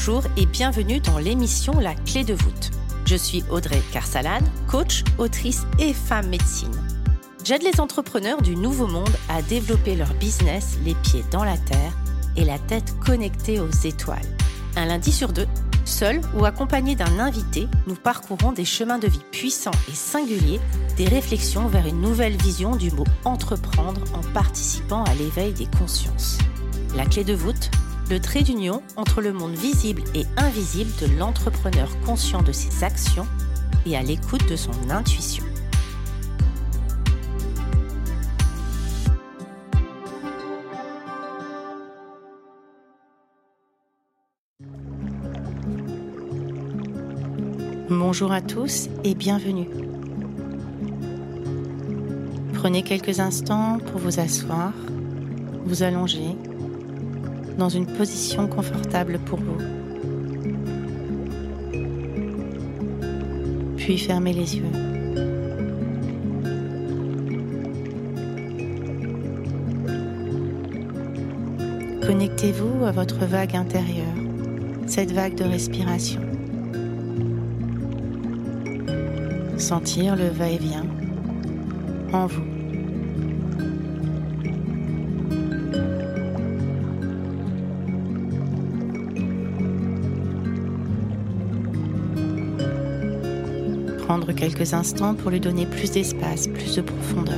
Bonjour et bienvenue dans l'émission La clé de voûte. Je suis Audrey Carsalade, coach, autrice et femme médecine. J'aide les entrepreneurs du nouveau monde à développer leur business les pieds dans la terre et la tête connectée aux étoiles. Un lundi sur deux, seul ou accompagné d'un invité, nous parcourons des chemins de vie puissants et singuliers, des réflexions vers une nouvelle vision du mot entreprendre en participant à l'éveil des consciences. La clé de voûte, le trait d'union entre le monde visible et invisible de l'entrepreneur conscient de ses actions et à l'écoute de son intuition. Bonjour à tous et bienvenue. Prenez quelques instants pour vous asseoir, vous allonger dans une position confortable pour vous. Puis fermez les yeux. Connectez-vous à votre vague intérieure, cette vague de respiration. Sentir le va-et-vient en vous. Quelques instants pour lui donner plus d'espace, plus de profondeur.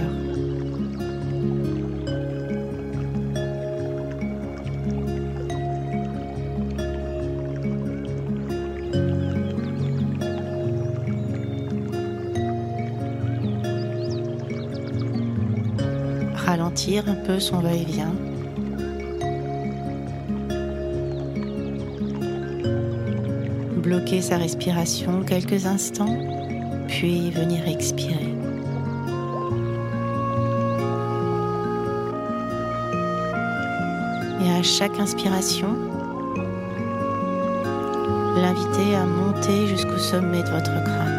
Ralentir un peu son va-et-vient. Bloquer sa respiration quelques instants puis venir expirer. Et à chaque inspiration, l'inviter à monter jusqu'au sommet de votre crâne.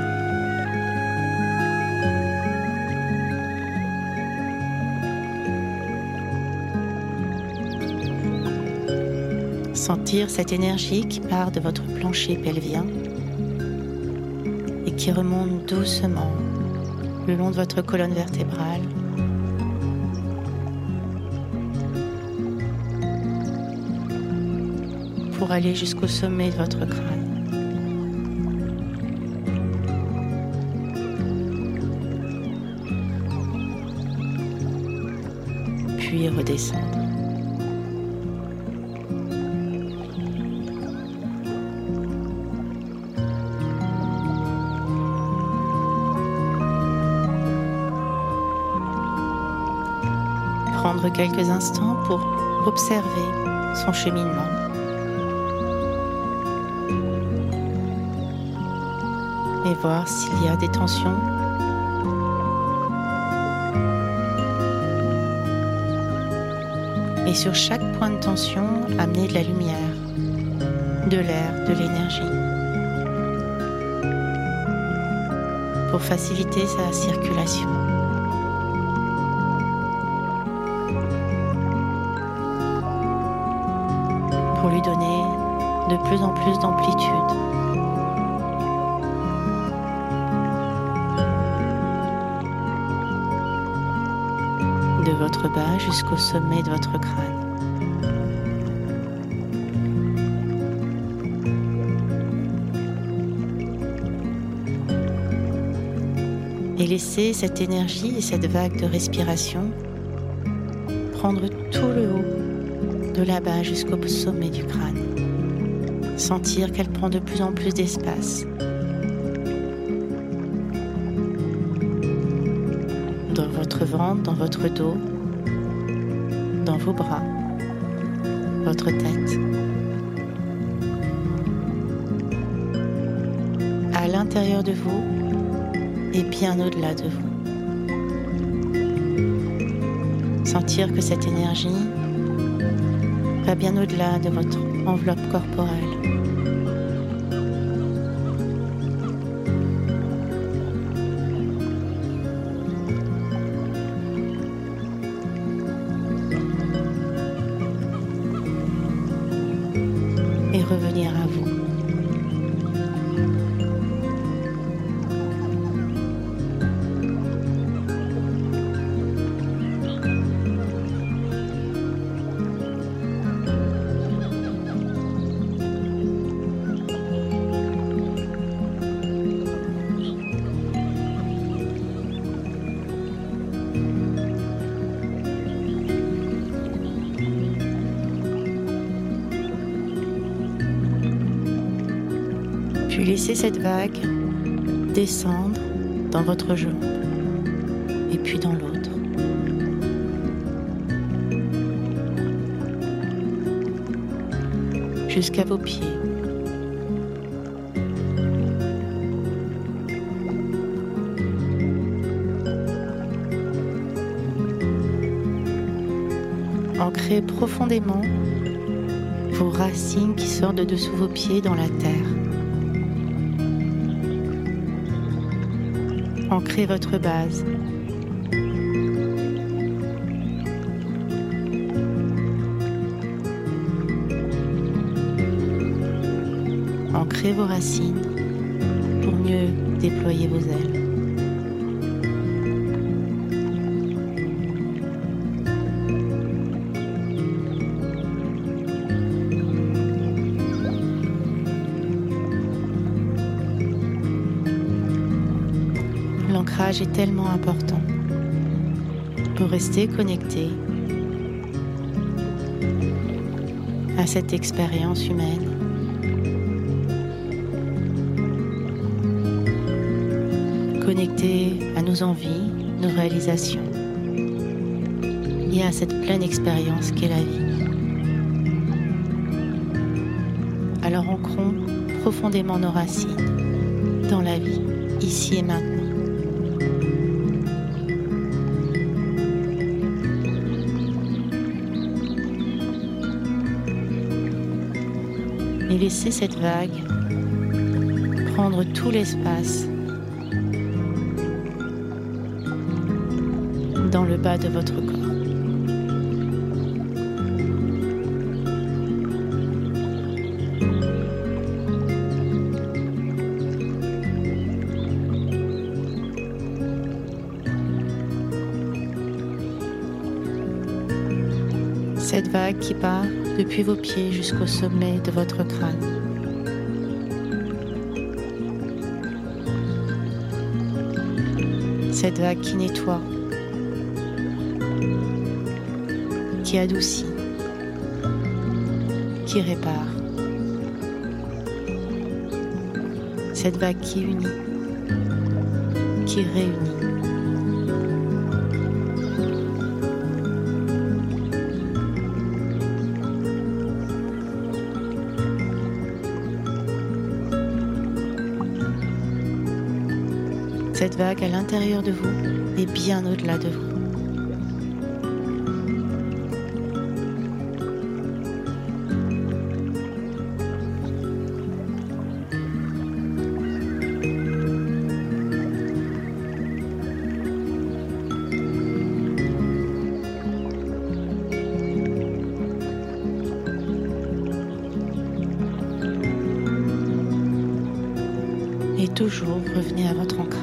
Sentir cette énergie qui part de votre plancher pelvien qui remonte doucement le long de votre colonne vertébrale. pour aller jusqu'au sommet de votre crâne. Puis redescendre. Quelques instants pour observer son cheminement. Et voir s'il y a des tensions. Et sur chaque point de tension, amener de la lumière, de l'air, de l'énergie. Pour faciliter sa circulation. Pour lui donner de plus en plus d'amplitude. De votre bas jusqu'au sommet de votre crâne. Et laissez cette énergie et cette vague de respiration prendre tout le haut de là-bas jusqu'au sommet du crâne. Sentir qu'elle prend de plus en plus d'espace. Dans votre ventre, dans votre dos, dans vos bras, votre tête. À l'intérieur de vous et bien au-delà de vous. Sentir que cette énergie bien au-delà de votre enveloppe corporelle. Cette vague descendre dans votre jambe et puis dans l'autre. Jusqu'à vos pieds. Ancrez profondément vos racines qui sortent de dessous vos pieds dans la terre. Ancrez votre base. Ancrez vos racines pour mieux déployer vos ailes. Est tellement important pour rester connecté à cette expérience humaine. Connecté à nos envies, nos réalisations et à cette pleine expérience qu'est la vie. Alors ancrons profondément nos racines dans la vie, ici et maintenant. Et laissez cette vague prendre tout l'espace dans le bas de votre corps. Cette vague qui part depuis vos pieds jusqu'au sommet de votre crâne. Cette vague qui nettoie, qui adoucit, qui répare. Cette vague qui unit, qui réunit. Vague à l'intérieur de vous et bien au-delà de vous. Toujours revenez à votre ancrage.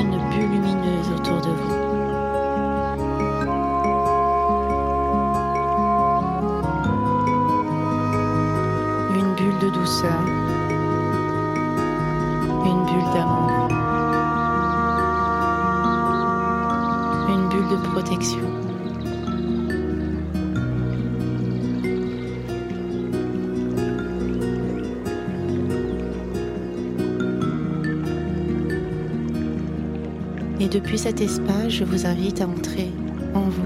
Une bulle lumineuse autour de vous. Une bulle de douceur, une bulle d'amour, une bulle de protection. Et depuis cet espace, je vous invite à entrer en vous.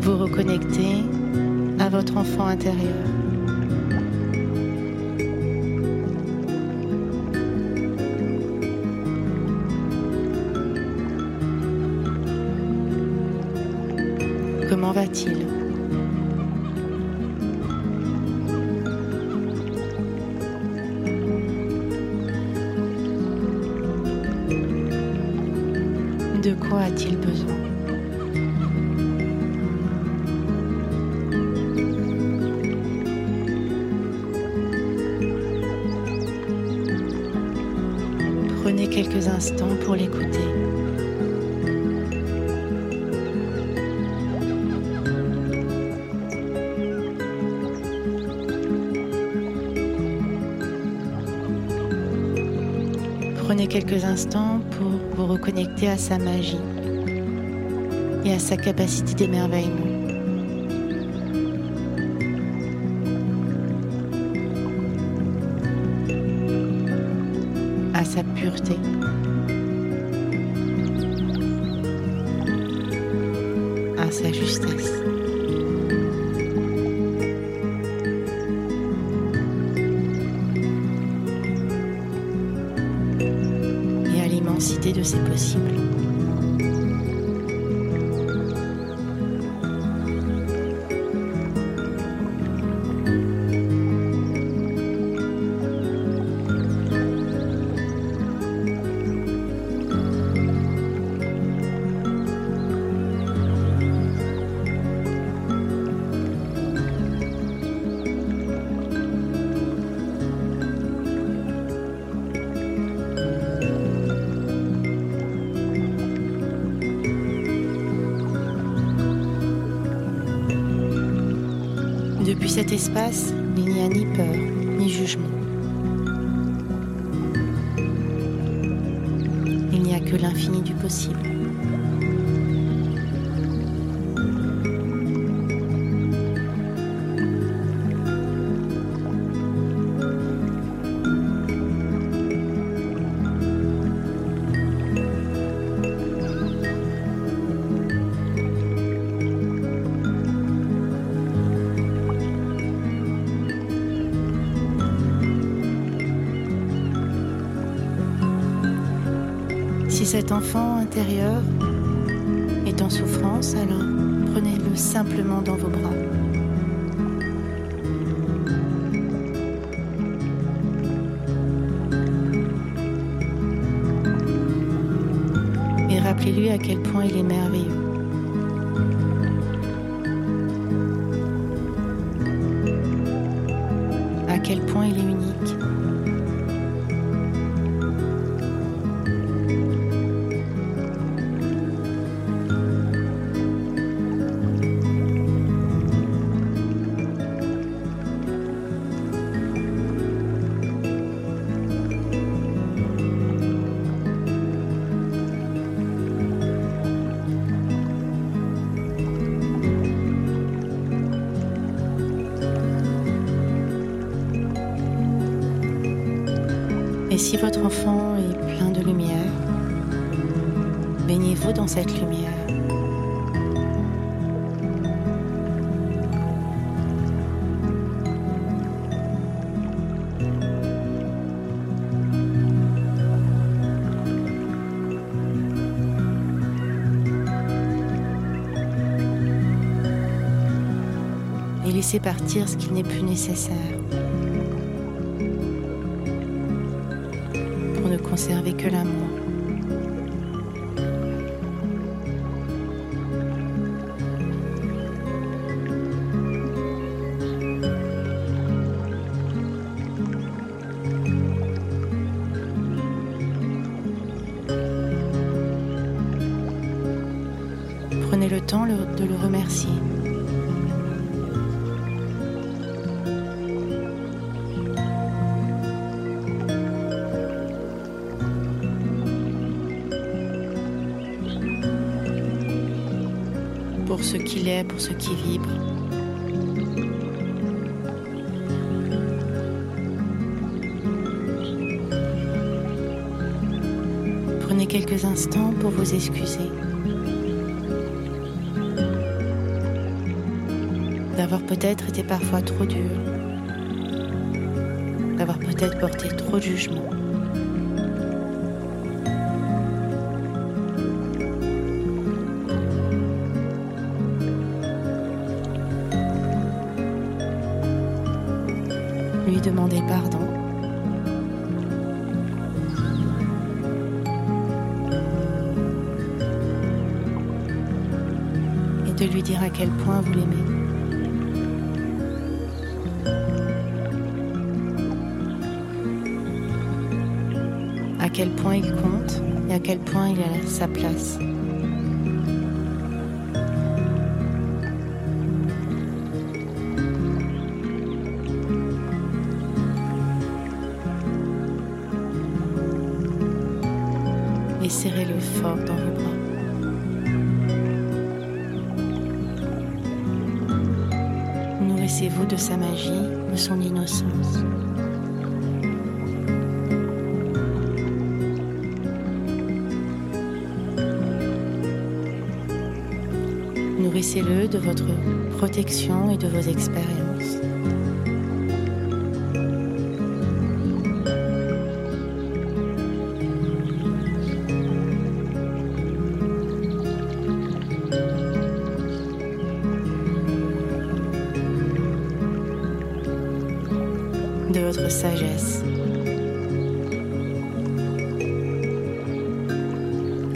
Vous reconnecter à votre enfant intérieur. Comment va-t-il? Prenez quelques instants pour l'écouter. Prenez quelques instants pour vous reconnecter à sa magie et à sa capacité d'émerveillement. Cet espace, il n'y a ni peur, ni jugement. Il n'y a que l'infini du possible. Enfant intérieur est en souffrance, alors prenez-le simplement dans vos bras. Et rappelez-lui à quel point il est merveilleux. À quel point il est unique. Cette lumière. Et laissez partir ce qui n'est plus nécessaire. pour ne conserver que l'amour. Temps de le remercier. pour ce qu'il est, pour ce qui vibre. Prenez quelques instants pour vous excuser d'avoir peut-être été parfois trop dur, d'avoir peut-être porté trop de jugement, Lui demander pardon. Et de lui dire à quel point vous l'aimez. Quel point il compte et à quel point il a sa place. et serrez-le fort dans vos bras. Nourrissez-vous de sa magie, de son innocence. Nourrissez-le de votre protection et de vos expériences. de votre sagesse.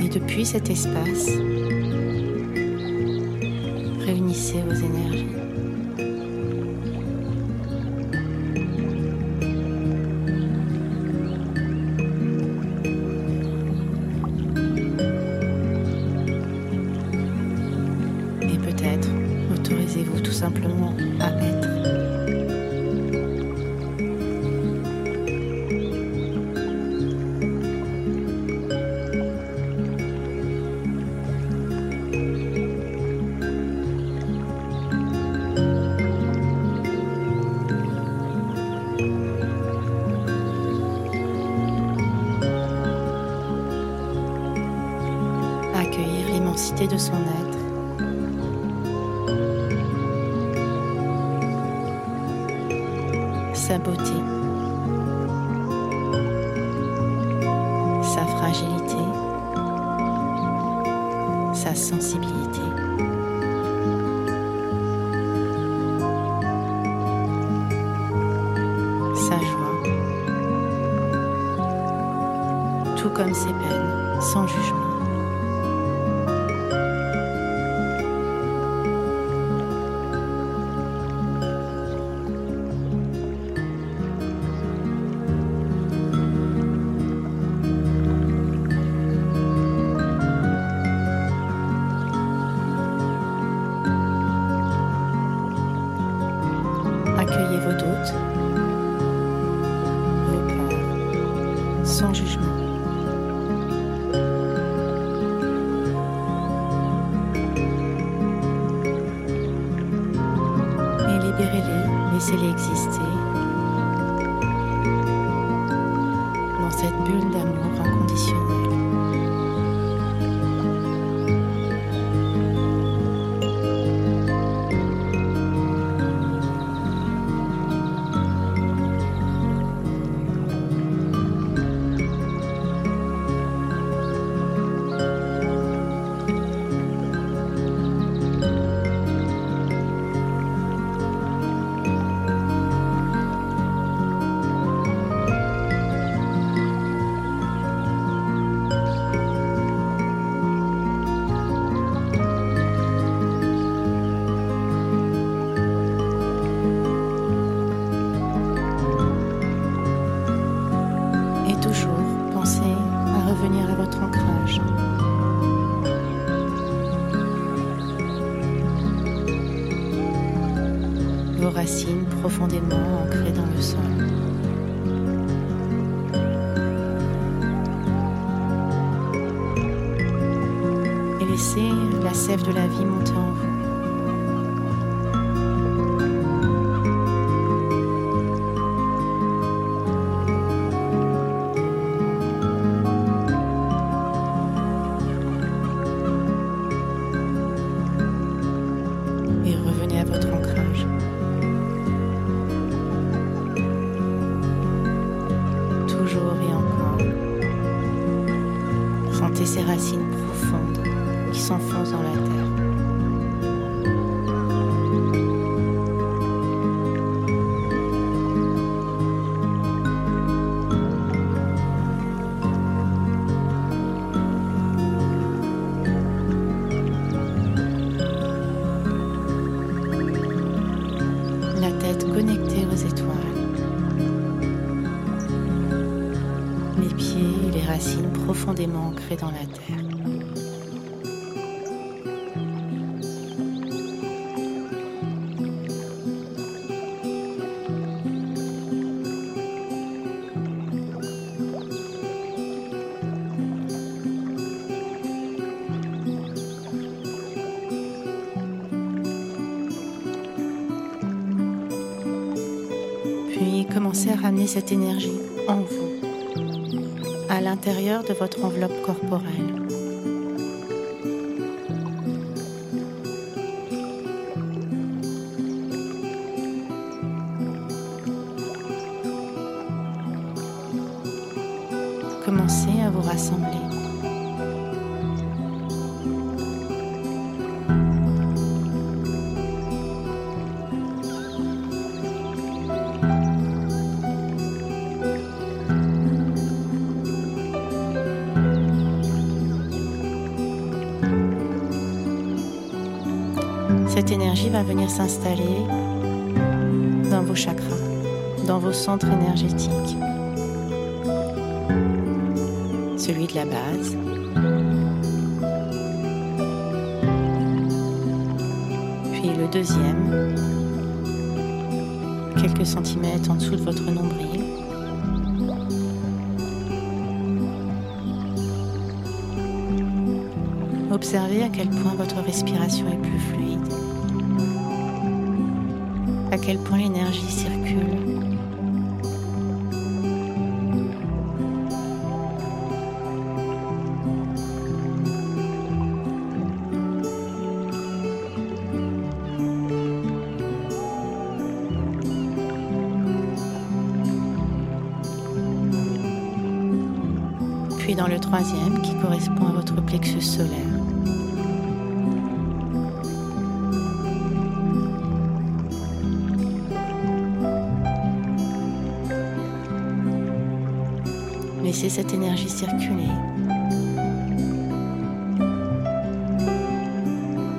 Et depuis cet espace, son être. Sa beauté, sa fragilité, sa sensibilité. Sa joie, tout comme ses peines, sans jugement. Sève de la vie monter profondément ancrées dans la terre. commencez à ramener cette énergie en vous, de votre enveloppe corporelle. Cette énergie va venir s'installer dans vos chakras, dans vos centres énergétiques. Celui de la base, puis le deuxième, quelques centimètres en dessous de votre nombril. Observez à quel point votre respiration est plus fluide, à quel point l'énergie circule. Puis dans le troisième qui correspond à votre plexus solaire. Cette énergie circuler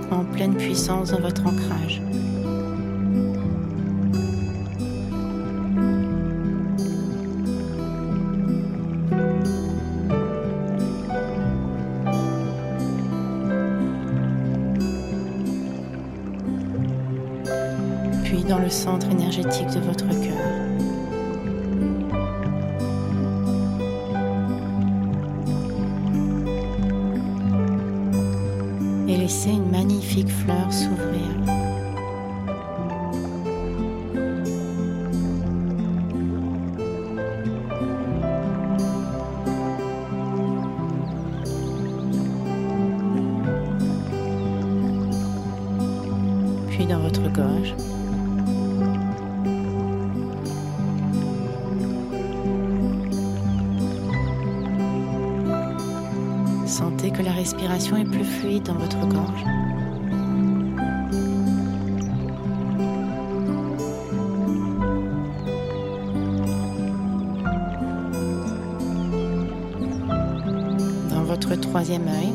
en pleine puissance dans votre ancrage. Puis dans le centre énergétique de votre cœur. Magnifique fleur s'ouvrir. Puis dans votre gorge. Sentez que la respiration est plus fluide dans votre gorge. Troisième œil.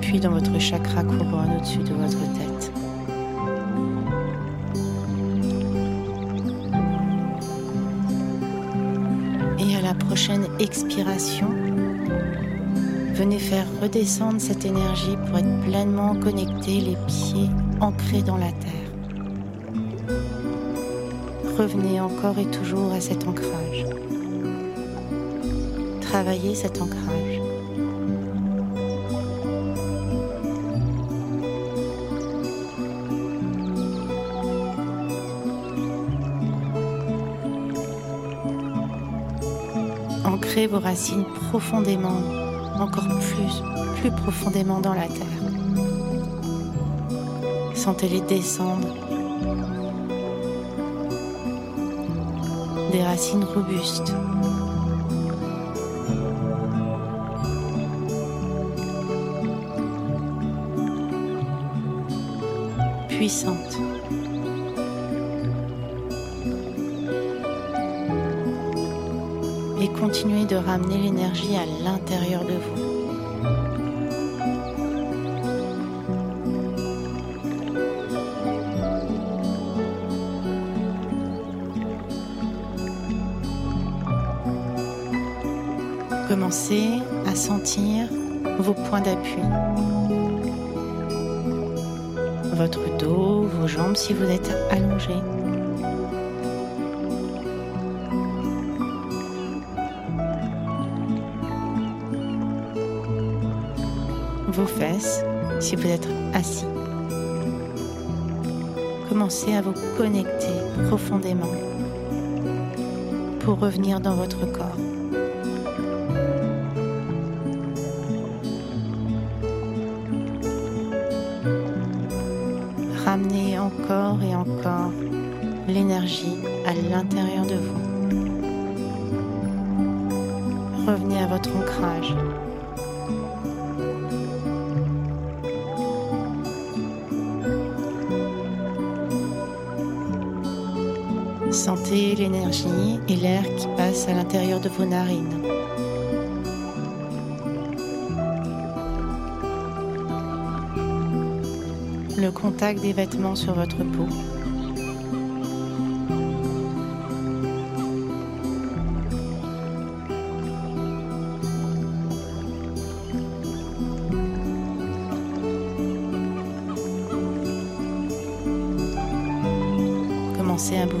Puis dans votre chakra couronne au-dessus de votre tête. prochaine expiration, venez faire redescendre cette énergie pour être pleinement connecté, les pieds ancrés dans la terre. Revenez encore et toujours à cet ancrage. Travaillez cet ancrage. ancrez vos racines profondément, encore plus, plus profondément dans la terre. Sentez-les descendre. Des racines robustes. Et continuez de ramener l'énergie à l'intérieur de vous. Commencez à sentir vos points d'appui. Votre dos, vos jambes si vous êtes allongé. Vos fesses si vous êtes assis. Commencez à vous connecter profondément pour revenir dans votre corps. L'intérieur de vous. Revenez à votre ancrage. Sentez l'énergie et l'air qui passe à l'intérieur de vos narines. Le contact des vêtements sur votre peau.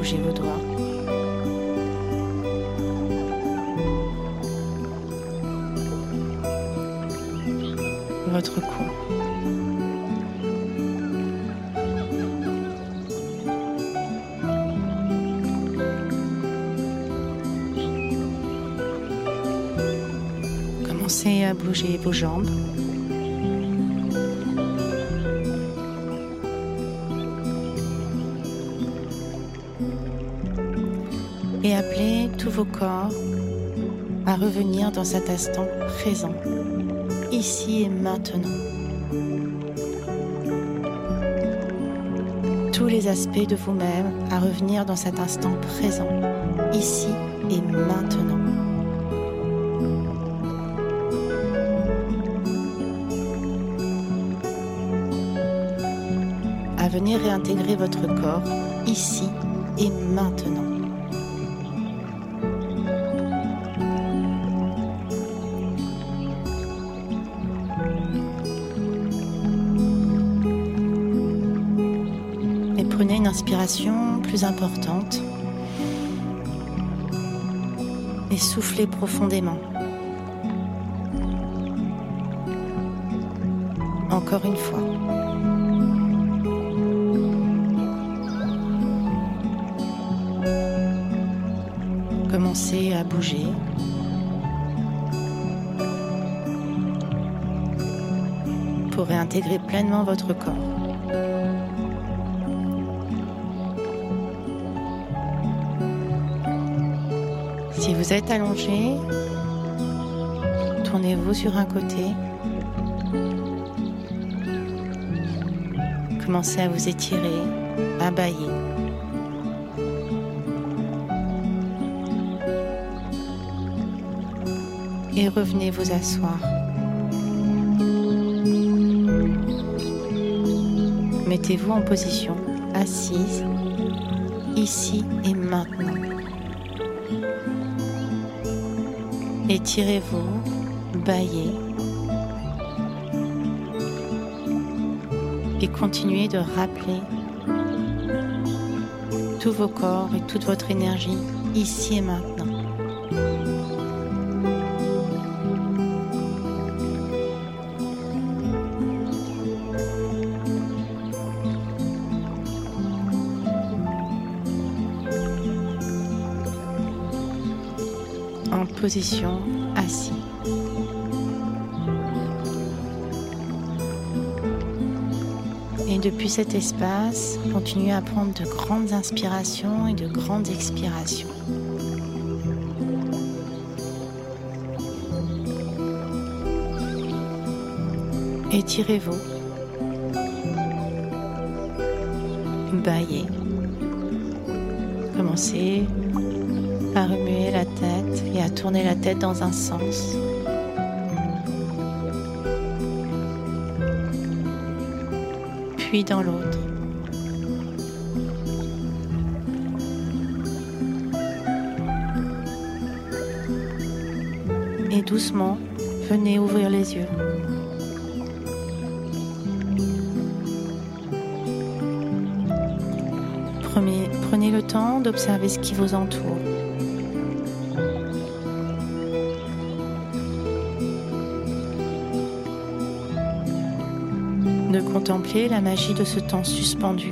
Bouger vos doigts. Votre cou. Commencez à bouger vos jambes. Dans cet instant présent, ici et maintenant. Tous les aspects de vous-même à revenir dans cet instant présent, ici et maintenant. À venir réintégrer votre corps ici et maintenant. Plus importante et soufflez profondément. Encore une fois. Commencez à bouger. pour réintégrer pleinement votre corps. Vous êtes allongé, tournez-vous sur un côté. Commencez à vous étirer, à bailler. Et revenez vous asseoir. Mettez-vous en position assise, ici et maintenant. Étirez-vous, baillez et continuez de rappeler tous vos corps et toute votre énergie ici et maintenant. Position assis. Et depuis cet espace, continuez à prendre de grandes inspirations et de grandes expirations. Étirez-vous. Baillez. Commencez à remuer la tête et à tourner la tête dans un sens. Puis dans l'autre. et doucement, venez ouvrir les yeux. Prenez, le temps d'observer ce qui vous entoure. Contempler la magie de ce temps suspendu.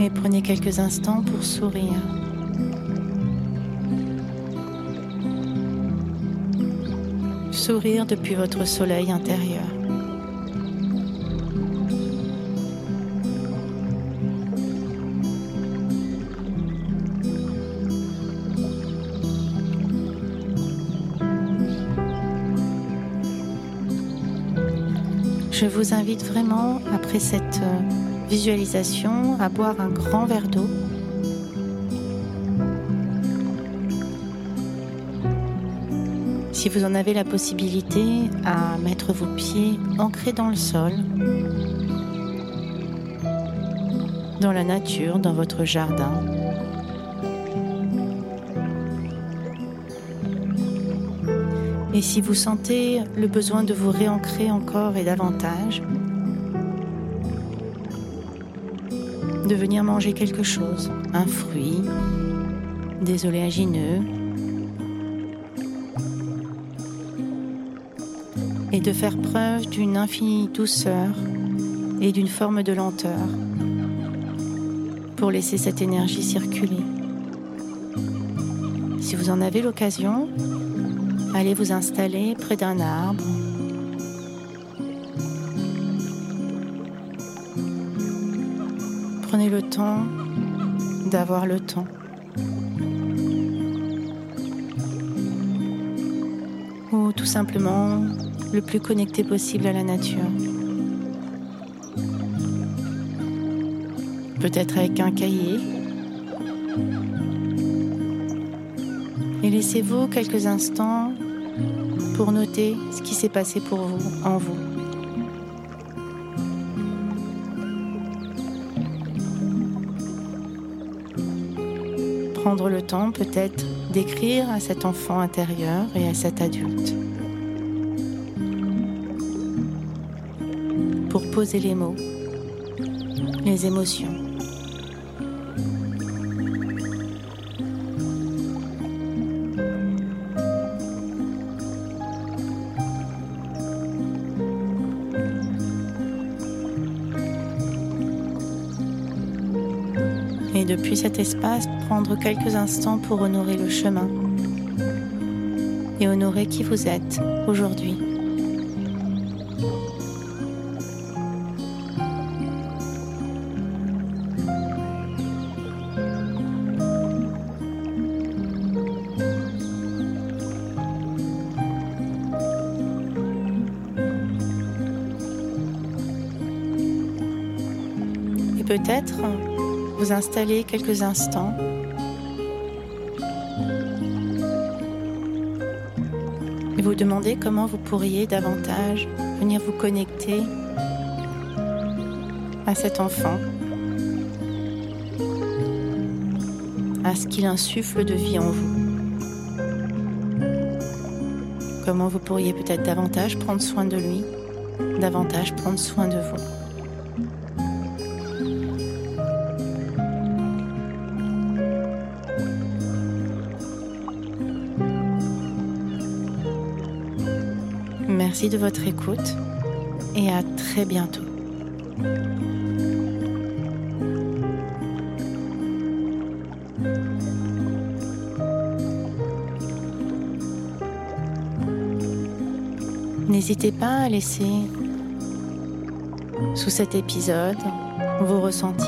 et prenez quelques instants pour sourire. Sourire depuis votre soleil intérieur. Je vous invite vraiment, après cette euh, visualisation, à boire un grand verre d'eau. Si vous en avez la possibilité, à mettre vos pieds ancrés dans le sol, dans la nature, dans votre jardin. Et si vous sentez le besoin de vous réancrer encore et davantage, de venir manger quelque chose, un fruit, des oléagineux, et de faire preuve d'une infinie douceur et d'une forme de lenteur pour laisser cette énergie circuler. Si vous en avez l'occasion, allez vous installer près d'un arbre. Prenez le temps d'avoir le temps. Ou tout simplement le plus connecté possible à la nature. Peut-être avec un cahier. Et laissez-vous quelques instants pour noter ce qui s'est passé pour vous, en vous. Prendre le temps peut-être d'écrire à cet enfant intérieur et à cet adulte. Pour poser les mots, les émotions. Cet espace prendre quelques instants pour honorer le chemin et honorer qui vous êtes aujourd'hui. Et peut-être vous installer quelques instants. Et vous demander comment vous pourriez davantage venir vous connecter à cet enfant, à ce qu'il insuffle de vie en vous. Comment vous pourriez peut-être davantage prendre soin de lui, davantage prendre soin de vous. Merci de votre écoute et à très bientôt. N'hésitez pas à laisser sous cet épisode vos ressentis.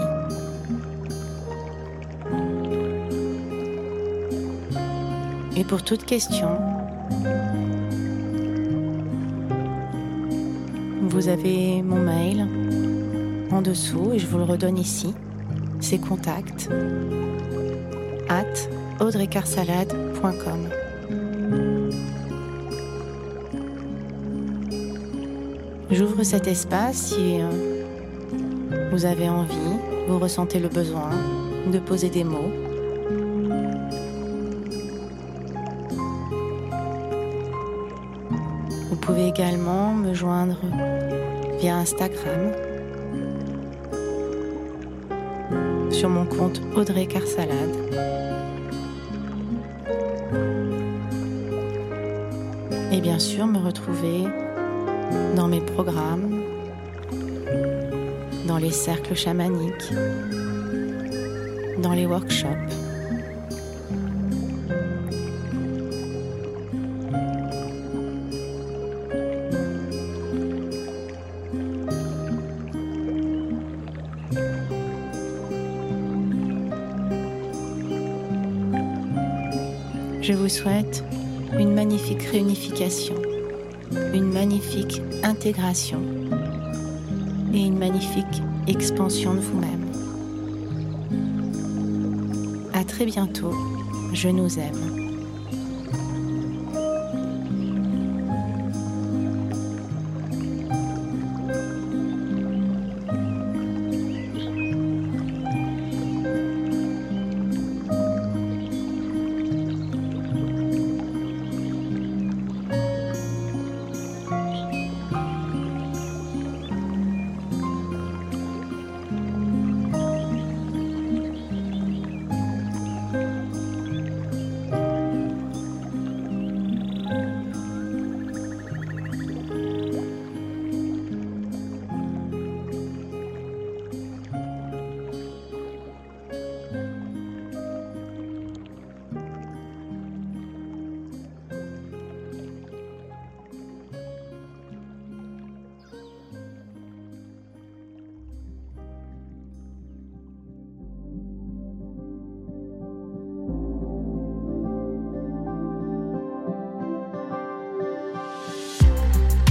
Et pour toute question, Vous avez mon mail en dessous et je vous le redonne ici. C'est contact at audreycarsalade.com. J'ouvre cet espace si euh, vous avez envie, vous ressentez le besoin de poser des mots. Vous pouvez également me joindre via Instagram sur mon compte Audrey Carsalade. Et bien sûr me retrouver dans mes programmes, dans les cercles chamaniques, dans les workshops. Je vous souhaite une magnifique réunification une magnifique intégration et une magnifique expansion de vous-même. À très bientôt, je nous aime.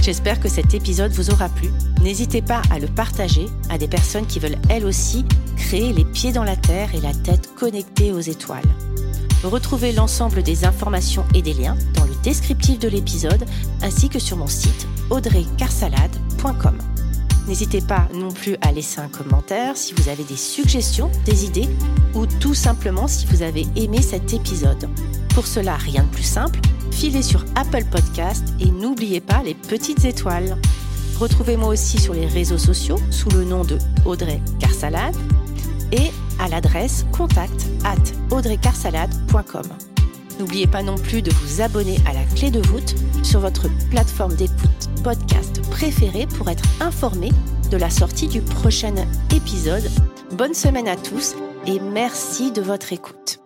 J'espère que cet épisode vous aura plu. N'hésitez pas à le partager à des personnes qui veulent elles aussi créer les pieds dans la terre et la tête connectée aux étoiles. Retrouvez l'ensemble des informations et des liens dans le descriptif de l'épisode ainsi que sur mon site audreycarsalade.com. N'hésitez pas non plus à laisser un commentaire si vous avez des suggestions, des idées ou tout simplement si vous avez aimé cet épisode. Pour cela, rien de plus simple, filez sur Apple Podcast et n'oubliez pas les petites étoiles. Retrouvez-moi aussi sur les réseaux sociaux sous le nom de Audrey Carsalade et à l'adresse contact at audreycarsalade.com. N'oubliez pas non plus de vous abonner à la clé de voûte sur votre plateforme d'écoute podcast préférée pour être informé de la sortie du prochain épisode. Bonne semaine à tous et merci de votre écoute.